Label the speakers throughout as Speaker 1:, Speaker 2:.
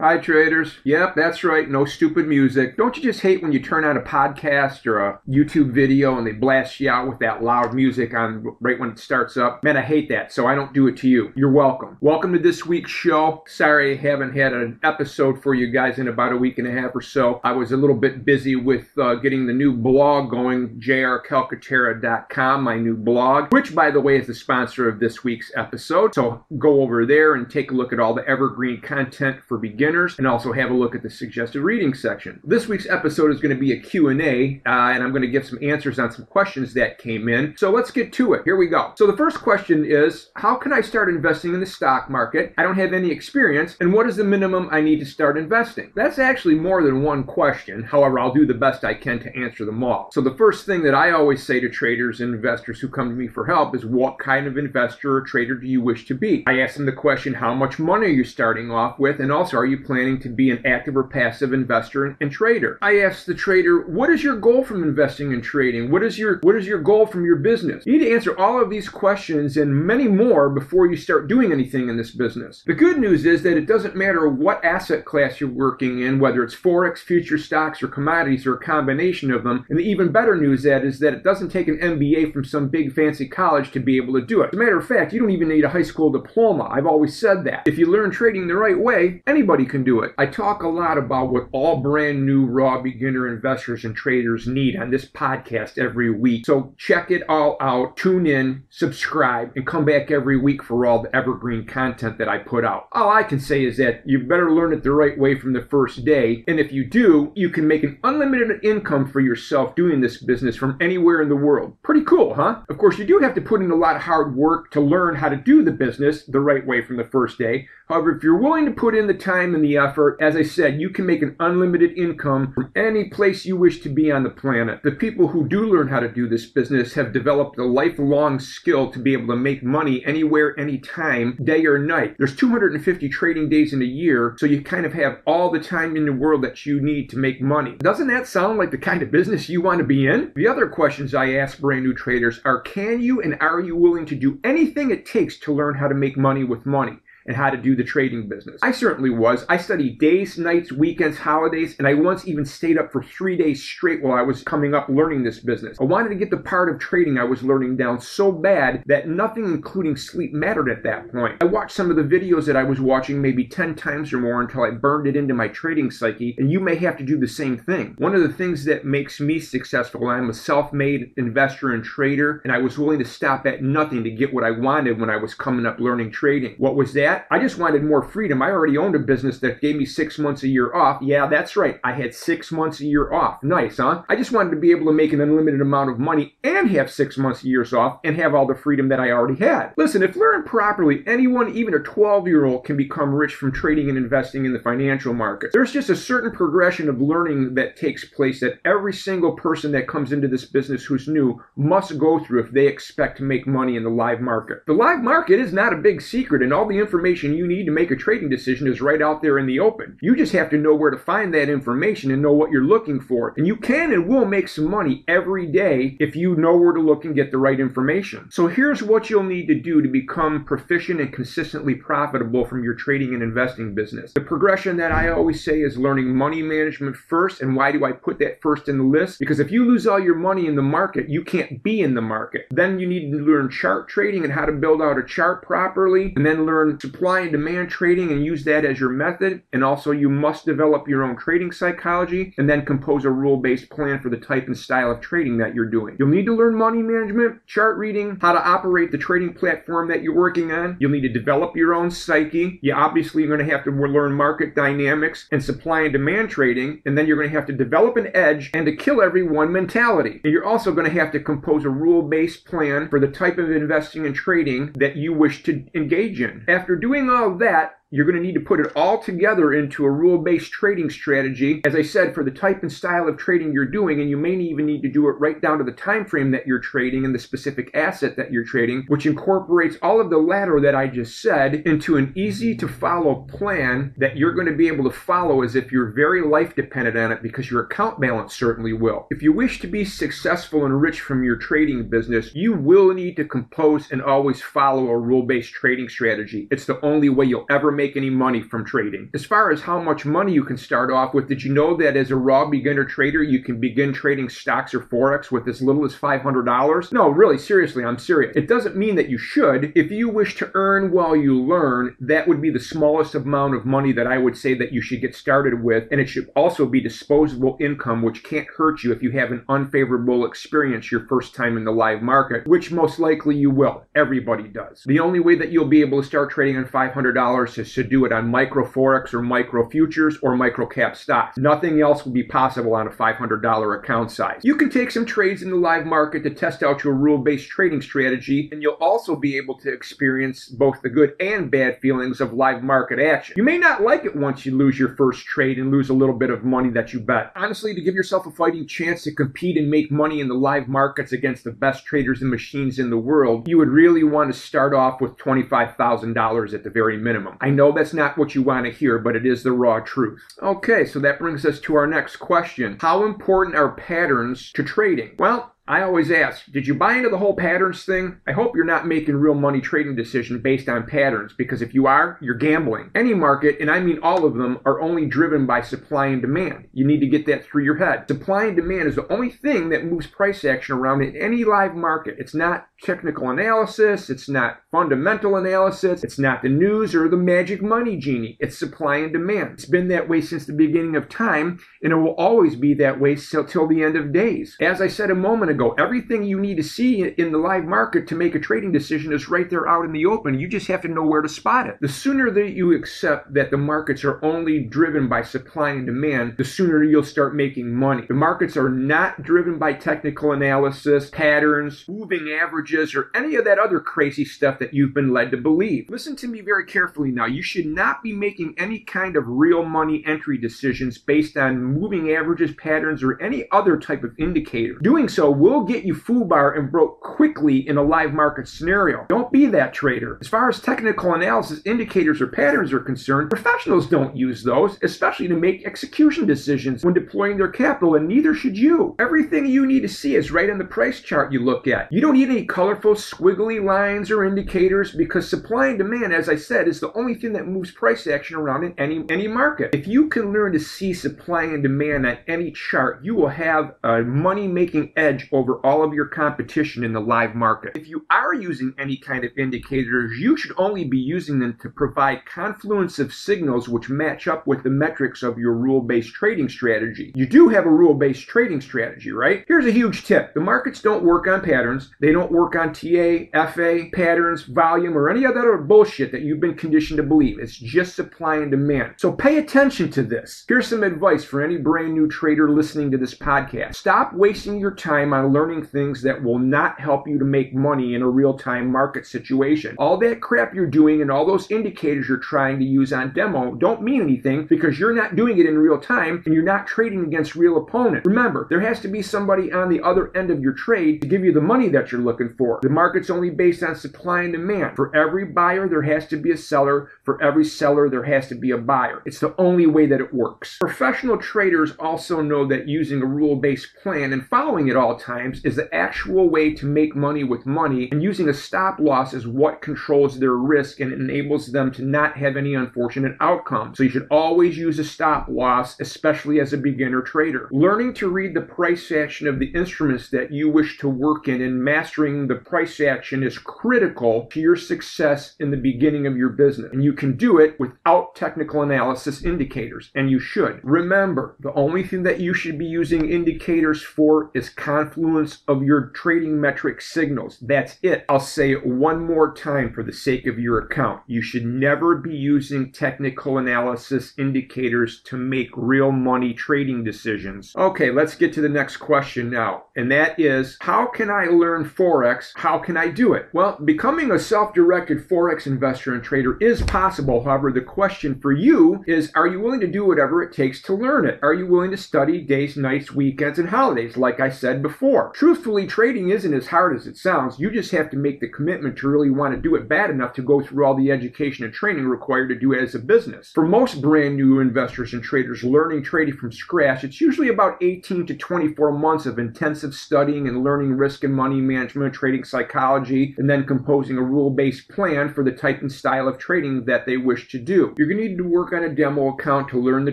Speaker 1: Hi, traders. Yep, that's right. No stupid music. Don't you just hate when you turn on a podcast or a YouTube video and they blast you out with that loud music on right when it starts up? Man, I hate that, so I don't do it to you. You're welcome. Welcome to this week's show. Sorry I haven't had an episode for you guys in about a week and a half or so. I was a little bit busy with uh, getting the new blog going, jrcalcaterra.com, my new blog, which, by the way, is the sponsor of this week's episode. So go over there and take a look at all the evergreen content for beginners beginners and also have a look at the suggested reading section. This week's episode is going to be a Q&A uh, and I'm going to give some answers on some questions that came in. So let's get to it. Here we go. So the first question is, how can I start investing in the stock market? I don't have any experience and what is the minimum I need to start investing? That's actually more than one question. However, I'll do the best I can to answer them all. So the first thing that I always say to traders and investors who come to me for help is what kind of investor or trader do you wish to be? I ask them the question, how much money are you starting off with? And also, are you planning to be an active or passive investor and trader? I asked the trader, what is your goal from investing and trading? What is your what is your goal from your business? You need to answer all of these questions and many more before you start doing anything in this business. The good news is that it doesn't matter what asset class you're working in, whether it's forex, future stocks, or commodities, or a combination of them. And the even better news that is that it doesn't take an MBA from some big fancy college to be able to do it. As a matter of fact, you don't even need a high school diploma. I've always said that. If you learn trading the right way, anybody can do it. I talk a lot about what all brand new raw beginner investors and traders need on this podcast every week. So check it all out, tune in, subscribe, and come back every week for all the evergreen content that I put out. All I can say is that you better learn it the right way from the first day. And if you do, you can make an unlimited income for yourself doing this business from anywhere in the world. Pretty cool, huh? Of course, you do have to put in a lot of hard work to learn how to do the business the right way from the first day. However, if you're willing to put in the time and the effort, as I said, you can make an unlimited income from any place you wish to be on the planet. The people who do learn how to do this business have developed a lifelong skill to be able to make money anywhere, anytime, day or night. There's 250 trading days in a year, so you kind of have all the time in the world that you need to make money. Doesn't that sound like the kind of business you want to be in? The other questions I ask brand new traders are can you and are you willing to do anything it takes to learn how to make money with money? And how to do the trading business. I certainly was. I studied days, nights, weekends, holidays, and I once even stayed up for three days straight while I was coming up learning this business. I wanted to get the part of trading I was learning down so bad that nothing, including sleep, mattered at that point. I watched some of the videos that I was watching maybe 10 times or more until I burned it into my trading psyche, and you may have to do the same thing. One of the things that makes me successful, I'm a self made investor and trader, and I was willing to stop at nothing to get what I wanted when I was coming up learning trading. What was that? That. I just wanted more freedom. I already owned a business that gave me six months a year off. Yeah, that's right. I had six months a year off. Nice, huh? I just wanted to be able to make an unlimited amount of money and have six months a years off and have all the freedom that I already had. Listen, if learned properly, anyone, even a 12 year old, can become rich from trading and investing in the financial markets. There's just a certain progression of learning that takes place that every single person that comes into this business who's new must go through if they expect to make money in the live market. The live market is not a big secret, and all the information information you need to make a trading decision is right out there in the open. You just have to know where to find that information and know what you're looking for. And you can and will make some money every day if you know where to look and get the right information. So here's what you'll need to do to become proficient and consistently profitable from your trading and investing business. The progression that I always say is learning money management first. And why do I put that first in the list? Because if you lose all your money in the market, you can't be in the market. Then you need to learn chart trading and how to build out a chart properly, and then learn supply and demand trading and use that as your method. And also, you must develop your own trading psychology and then compose a rule based plan for the type and style of trading that you're doing. You'll need to learn money management, chart reading, how to operate the trading platform that you're working on. You'll need to develop your own psyche. You obviously are going to have to learn market dynamics and supply and demand trading. And then you're going to have to develop an edge and to kill everyone mentality. And you're also going to have to compose a rule based plan for the type of investing and trading that you wish to engage in. After doing all that, you're going to need to put it all together into a rule based trading strategy, as I said, for the type and style of trading you're doing. And you may even need to do it right down to the time frame that you're trading and the specific asset that you're trading, which incorporates all of the latter that I just said into an easy to follow plan that you're going to be able to follow as if you're very life dependent on it because your account balance certainly will. If you wish to be successful and rich from your trading business, you will need to compose and always follow a rule based trading strategy. It's the only way you'll ever make any money from trading. As far as how much money you can start off with, did you know that as a raw beginner trader, you can begin trading stocks or Forex with as little as $500? No, really, seriously, I'm serious. It doesn't mean that you should. If you wish to earn while you learn, that would be the smallest amount of money that I would say that you should get started with. And it should also be disposable income, which can't hurt you if you have an unfavorable experience your first time in the live market, which most likely you will. Everybody does. The only way that you'll be able to start trading on $500 is to do it on micro Forex or micro futures or micro cap stocks. Nothing else will be possible on a $500 account size. You can take some trades in the live market to test out your rule based trading strategy, and you'll also be able to experience both the good and bad feelings of live market action. You may not like it once you lose your first trade and lose a little bit of money that you bet. Honestly, to give yourself a fighting chance to compete and make money in the live markets against the best traders and machines in the world, you would really want to start off with $25,000 at the very minimum. I know that's not what you want to hear, but it is the raw truth. Okay, so that brings us to our next question. How important are patterns to trading? Well, I always ask, did you buy into the whole patterns thing? I hope you're not making real money trading decisions based on patterns because if you are, you're gambling. Any market, and I mean all of them, are only driven by supply and demand. You need to get that through your head. Supply and demand is the only thing that moves price action around in any live market. It's not technical analysis, it's not fundamental analysis, it's not the news or the magic money genie. It's supply and demand. It's been that way since the beginning of time, and it will always be that way till the end of days. As I said a moment ago, ago. Everything you need to see in the live market to make a trading decision is right there out in the open. You just have to know where to spot it. The sooner that you accept that the markets are only driven by supply and demand, the sooner you'll start making money. The markets are not driven by technical analysis, patterns, moving averages, or any of that other crazy stuff that you've been led to believe. Listen to me very carefully now. You should not be making any kind of real money entry decisions based on moving averages, patterns, or any other type of indicator. Doing so will will get you foobar and broke quickly in a live market scenario. Don't be that trader. As far as technical analysis indicators or patterns are concerned, professionals don't use those, especially to make execution decisions when deploying their capital, and neither should you. Everything you need to see is right on the price chart you look at. You don't need any colorful squiggly lines or indicators because supply and demand, as I said, is the only thing that moves price action around in any, any market. If you can learn to see supply and demand on any chart, you will have a money making edge over all of your competition in the live market. If you are using any kind of indicators, you should only be using them to provide confluence of signals which match up with the metrics of your rule based trading strategy. You do have a rule based trading strategy, right? Here's a huge tip the markets don't work on patterns, they don't work on TA, FA, patterns, volume, or any other bullshit that you've been conditioned to believe. It's just supply and demand. So pay attention to this. Here's some advice for any brand new trader listening to this podcast. Stop wasting your time on learning things that will not help you to make money in a real time market situation. All that crap you're doing and all those indicators you're trying to use on demo don't mean anything because you're not doing it in real time and you're not trading against real opponents. Remember, there has to be somebody on the other end of your trade to give you the money that you're looking for. The market's only based on supply and demand. For every buyer, there has to be a seller. For every seller, there has to be a buyer. It's the only way that it works. Professional traders also know that using a rule based plan and following it all times times is the actual way to make money with money, and using a stop loss is what controls their risk and enables them to not have any unfortunate outcomes. So you should always use a stop loss, especially as a beginner trader. Learning to read the price action of the instruments that you wish to work in and mastering the price action is critical to your success in the beginning of your business. And you can do it without technical analysis indicators, and you should. Remember, the only thing that you should be using indicators for is confluence influence of your trading metric signals. That's it. I'll say it one more time for the sake of your account. You should never be using technical analysis indicators to make real money trading decisions. Okay, let's get to the next question now. And that is how can I learn Forex? How can I do it? Well, becoming a self directed Forex investor and trader is possible. However, the question for you is are you willing to do whatever it takes to learn it? Are you willing to study days, nights, weekends, and holidays, like I said before? Before. Truthfully, trading isn't as hard as it sounds. You just have to make the commitment to really want to do it bad enough to go through all the education and training required to do it as a business. For most brand new investors and traders learning trading from scratch, it's usually about 18 to 24 months of intensive studying and learning risk and money management, trading psychology, and then composing a rule based plan for the type and style of trading that they wish to do. You're going to need to work on a demo account to learn the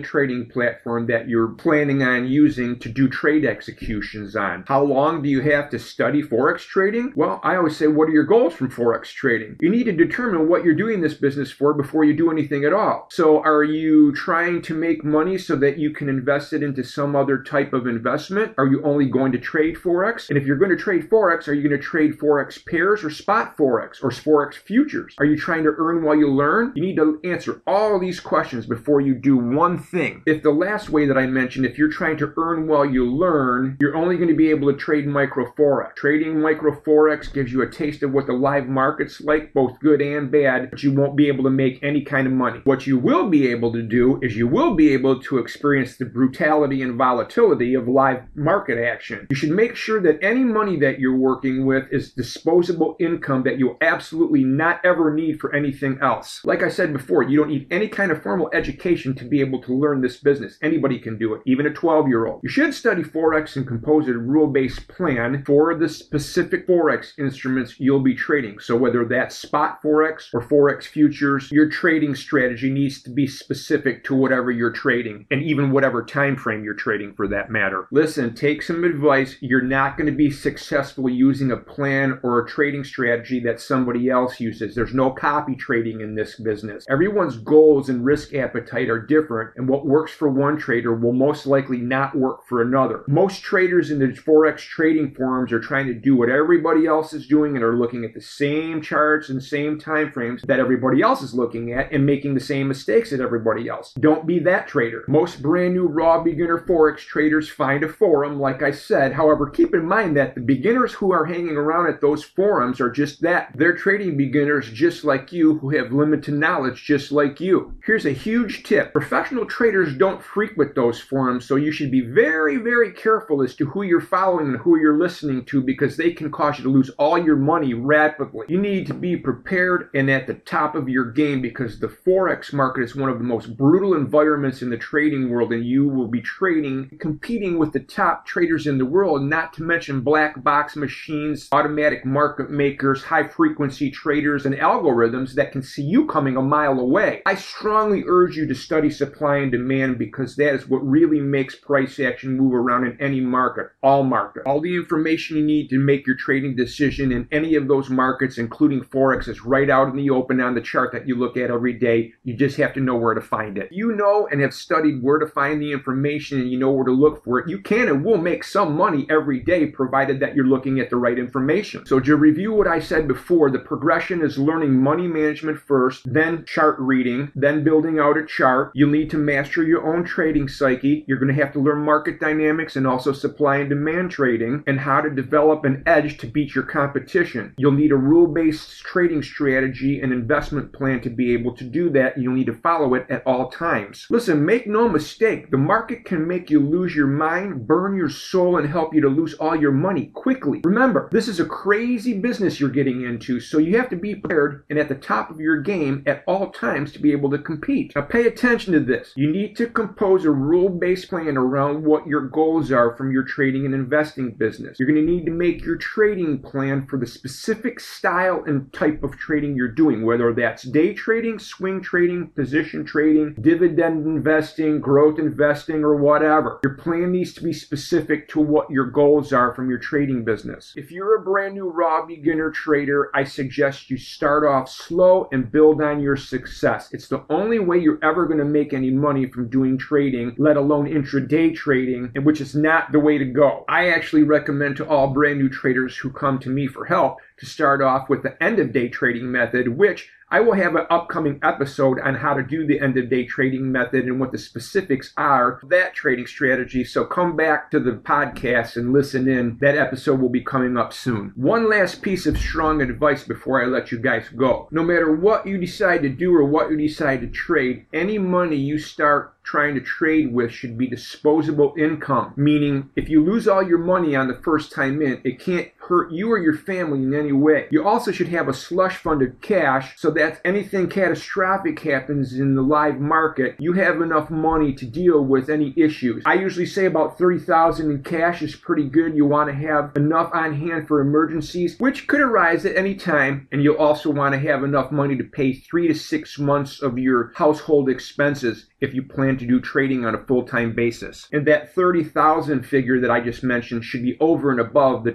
Speaker 1: trading platform that you're planning on using to do trade executions on. How long do you have to study Forex trading? Well, I always say, what are your goals from Forex trading? You need to determine what you're doing this business for before you do anything at all. So, are you trying to make money so that you can invest it into some other type of investment? Are you only going to trade Forex? And if you're going to trade Forex, are you going to trade Forex pairs or spot Forex or Forex futures? Are you trying to earn while you learn? You need to answer all these questions before you do one thing. If the last way that I mentioned, if you're trying to earn while you learn, you're only going to be able to trade micro Forex. Trading micro Forex gives you a taste of what the live market's like, both good and bad, but you won't be able to make any kind of money. What you will be able to do is you will be able to experience the brutality and volatility of live market action. You should make sure that any money that you're working with is disposable income that you'll absolutely not ever need for anything else. Like I said before, you don't need any kind of formal education to be able to learn this business. Anybody can do it, even a 12 year old. You should study Forex and compose a rule based plan for the specific Forex instruments you'll be trading. So, whether that's spot Forex or Forex futures, your trading strategy needs to be specific to whatever you're trading and even whatever time frame you're trading for that matter. Listen, take some advice. You're not going to be successful using a plan or a trading strategy that somebody else uses. There's no copy trading in this business. Everyone's goals and risk appetite are different, and what works for one trader will most likely not work for another. Most traders in the Forex trading forums are trying to do what everybody else is doing and are looking at the same charts and same time frames that everybody else is looking at and making the same mistakes that everybody else. Don't be that trader. Most brand new raw beginner Forex traders find a forum, like I said. However, keep in mind that the beginners who are hanging around at those forums are just that. They're trading beginners just like you who have limited knowledge just like you. Here's a huge tip. Professional traders don't frequent those forums, so you should be very, very careful as to who you're following and who you're listening to because they can cause you to lose all your money rapidly. You need to be prepared and at the top of your game because the Forex market is one of the most brutal environments in the trading world and you will be trading, competing with the top traders in the world, not to mention black box machines, automatic market makers, high frequency traders, and algorithms that can see you coming a mile away. I strongly urge you to study supply and demand because that is what really makes price action move around in any market, all market. All the information you need to make your trading decision in any of those markets, including Forex, is right out in the open on the chart that you look at every day. You just have to know where to find it. You know and have studied where to find the information and you know where to look for it. You can and will make some money every day provided that you're looking at the right information. So to review what I said before, the progression is learning money management first, then chart reading, then building out a chart. You'll need to master your own trading psyche. You're going to have to learn market dynamics and also supply and demand trading and how to develop an edge to beat your competition. You'll need a rule-based trading strategy and investment plan to be able to do that. You'll need to follow it at all times. Listen, make no mistake, the market can make you lose your mind, burn your soul, and help you to lose all your money quickly. Remember, this is a crazy business you're getting into, so you have to be prepared and at the top of your game at all times to be able to compete. Now pay attention to this. You need to compose a rule-based plan around what your goals are from your trading and investing business. You're going to need to make your trading plan for the specific style and type of trading you're doing, whether that's day trading, swing trading, position trading, dividend investing, growth investing, or whatever. Your plan needs to be specific to what your goals are from your trading business. If you're a brand new raw beginner trader, I suggest you start off slow and build on your success. It's the only way you're ever going to make any money from doing trading, let alone intraday trading, and which is not the way to go. I actually recommend to all brand new traders who come to me for help to start off with the end of day trading method, which I will have an upcoming episode on how to do the end of day trading method and what the specifics are that trading strategy. So come back to the podcast and listen in. That episode will be coming up soon. One last piece of strong advice before I let you guys go. No matter what you decide to do or what you decide to trade, any money you start trying to trade with should be disposable income, meaning if you lose all your money on the first time in, it can't hurt you or your family in any way. You also should have a slush fund of cash so that anything catastrophic happens in the live market, you have enough money to deal with any issues. I usually say about 30,000 in cash is pretty good. You want to have enough on hand for emergencies, which could arise at any time, and you'll also want to have enough money to pay 3 to 6 months of your household expenses if you plan to do trading on a full-time basis. And that 30,000 figure that I just mentioned should be over and above the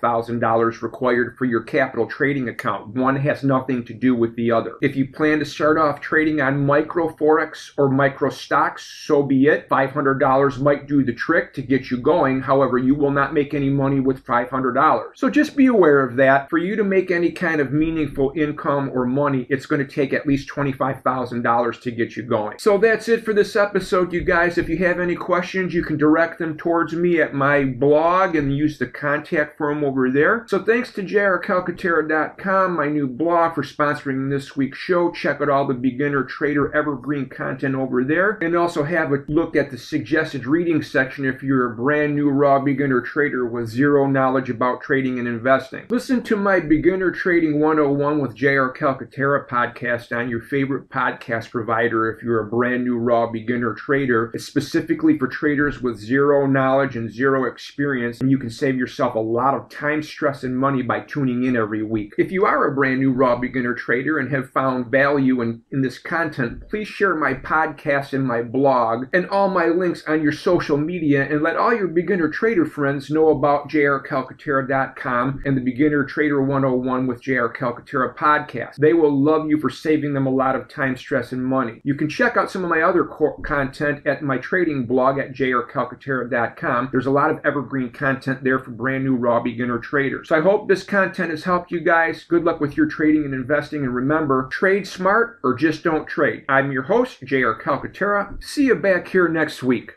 Speaker 1: $25,000 required for your capital trading account. One has nothing to do with the other. If you plan to start off trading on micro forex or micro stocks, so be it. $500 might do the trick to get you going. However, you will not make any money with $500. So just be aware of that. For you to make any kind of meaningful income or money, it's going to take at least $25,000 to get you going. So that's it for this episode, you guys. If you have any questions, you can direct them towards me at my blog and use the contact form over there. So thanks to jrcalcaterra.com, my new blog, for sponsoring this week's show. Check out all the beginner trader evergreen content over there. And also have a look at the suggested reading section if you're a brand new raw beginner trader with zero knowledge about trading and investing. Listen to my Beginner Trading 101 with JR Calcaterra podcast on your favorite podcast provider if you're a brand new raw beginner trader. It's specifically for traders with zero knowledge and zero experience, and you can save yourself a lot of time, stress, and money by tuning in every week. If you are a brand new raw beginner trader and have found value in, in this content, please share my podcast and my blog and all my links on your social media and let all your beginner trader friends know about jrcalcaterra.com and the Beginner Trader 101 with JR Calcaterra podcast. They will love you for saving them a lot of time, stress, and money. You can check out some of my other content at my trading blog at jrcalcaterra.com. There's a lot of evergreen content there for brand new raw beginner traders. So I hope this content has helped you guys. Good luck with your trading and investing. And remember, trade smart or just don't trade. I'm your host, JR Calcaterra. See you back here next week.